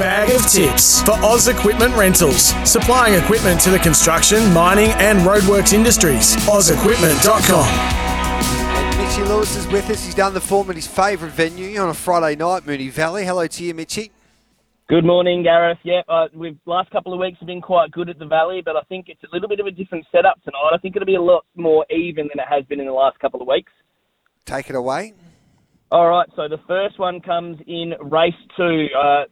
Bag of tips for Oz Equipment Rentals, supplying equipment to the construction, mining, and roadworks industries. OzEquipment.com. And Mitchy Lewis is with us. He's done the form at his favourite venue on a Friday night, Moonee Valley. Hello to you, Mitchy. Good morning, Gareth. Yeah, uh, we've last couple of weeks have been quite good at the Valley, but I think it's a little bit of a different setup tonight. I think it'll be a lot more even than it has been in the last couple of weeks. Take it away. All right, so the first one comes in race two. Uh,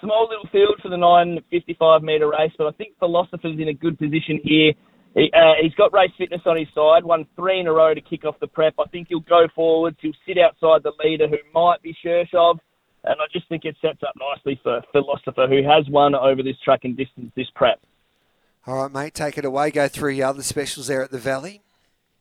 small little field for the 955 metre race, but I think Philosopher's in a good position here. He, uh, he's got race fitness on his side, won three in a row to kick off the prep. I think he'll go forwards. He'll sit outside the leader, who might be Shershov, and I just think it sets up nicely for Philosopher, who has won over this track and distance this prep. All right, mate, take it away. Go through your other specials there at the Valley.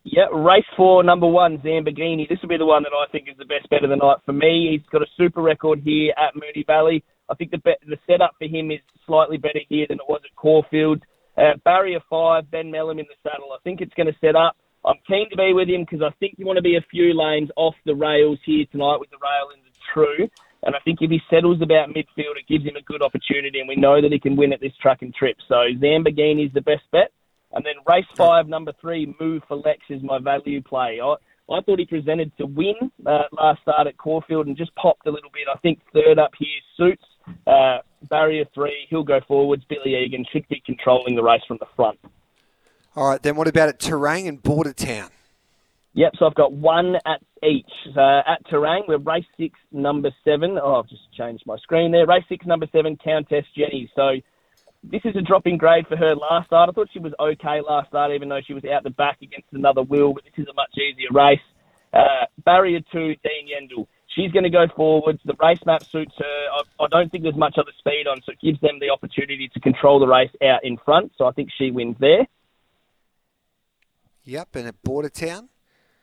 Yeah, race four, number one, Zambagini. This will be the one that I think is the best bet of the night for me. He's got a super record here at Moonee Valley. I think the the setup for him is slightly better here than it was at Caulfield. Uh, barrier five, Ben Melham in the saddle. I think it's going to set up. I'm keen to be with him because I think you want to be a few lanes off the rails here tonight with the rail in the true. And I think if he settles about midfield, it gives him a good opportunity, and we know that he can win at this track and trip. So Zambagini is the best bet. And then race five, number three, Move for Lex is my value play. I, I thought he presented to win uh, last start at Caulfield and just popped a little bit. I think third up here suits. Uh, barrier three, he'll go forwards. Billy Egan should be controlling the race from the front. All right, then what about at Terang and Bordertown? Yep, so I've got one at each. Uh, at Terang, we're race six, number seven. Oh, I've just changed my screen there. Race six, number seven, Countess Jenny. So this is a dropping grade for her last start. I thought she was okay last start, even though she was out the back against another Will, but this is a much easier race. Uh, barrier two, Dean Yendall. She's going to go forwards. The race map suits her. I, I don't think there's much other speed on, so it gives them the opportunity to control the race out in front. So I think she wins there. Yep, and at Bordertown?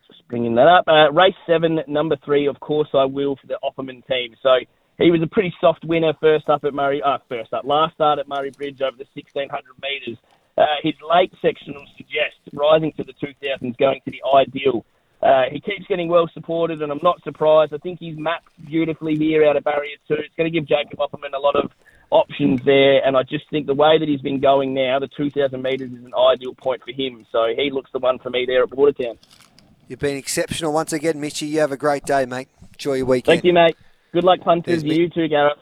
Just bringing that up. Uh, race seven, number three, of course I will for the Opperman team. So he was a pretty soft winner first up at Murray, uh, first up, last start at Murray Bridge over the 1600 metres. Uh, his late sectional suggests rising to the 2000s going to be ideal. Uh, he keeps getting well supported, and I'm not surprised. I think he's mapped beautifully here out of barrier two. It's going to give Jacob Opperman a lot of options there, and I just think the way that he's been going now, the 2,000 metres is an ideal point for him. So he looks the one for me there at Bordertown. You've been exceptional once again, Mitchy. You have a great day, mate. Enjoy your weekend. Thank you, mate. Good luck, punters. You too, Gareth.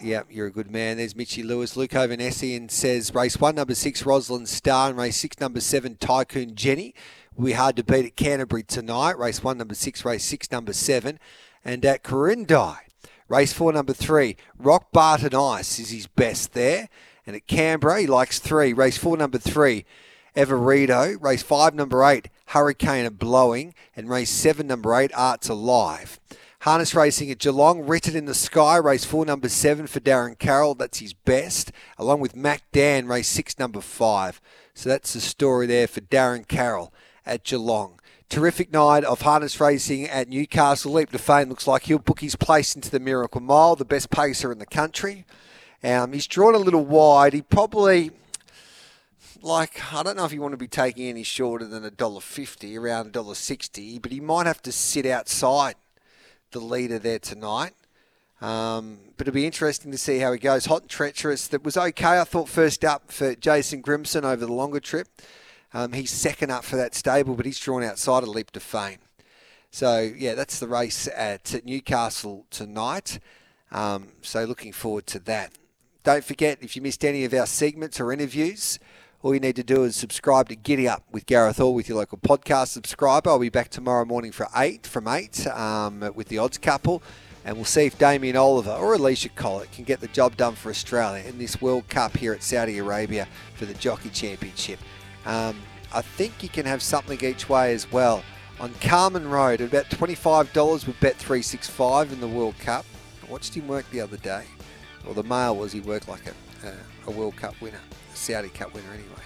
Yeah, you're a good man. There's Mitchy Lewis. Luke Ovanessian says race one, number six, Rosalind Star, and race six, number seven, Tycoon Jenny. Will be hard to beat at Canterbury tonight. Race one, number six, race six, number seven. And at Corindai, race four, number three, Rock Barton Ice is his best there. And at Canberra, he likes three. Race four, number three, Everito. Race five, number eight, Hurricane of Blowing. And race seven, number eight, Arts Alive. Harness racing at Geelong, written in the sky, race four, number seven for Darren Carroll. That's his best, along with Mac Dan, race six, number five. So that's the story there for Darren Carroll at Geelong. Terrific night of harness racing at Newcastle. Leap to Fame looks like he'll book his place into the Miracle Mile, the best pacer in the country. Um, he's drawn a little wide. He probably, like, I don't know if you want to be taking any shorter than a dollar fifty, around a dollar sixty, but he might have to sit outside the leader there tonight. Um, but it'll be interesting to see how he goes. Hot and treacherous. That was okay, I thought, first up for Jason Grimson over the longer trip. Um, he's second up for that stable, but he's drawn outside a leap to fame. So, yeah, that's the race at Newcastle tonight. Um, so looking forward to that. Don't forget, if you missed any of our segments or interviews, all you need to do is subscribe to Giddy Up with Gareth Hall with your local podcast subscriber. I'll be back tomorrow morning for eight from eight um, with the odds couple, and we'll see if Damien Oliver or Alysha Collett can get the job done for Australia in this World Cup here at Saudi Arabia for the Jockey Championship. Um, I think you can have something each way as well. On Carmen Road, at about $25 with Bet365 in the World Cup. I watched him work the other day. Well, the male was he worked like a, a World Cup winner, a Saudi Cup winner anyway.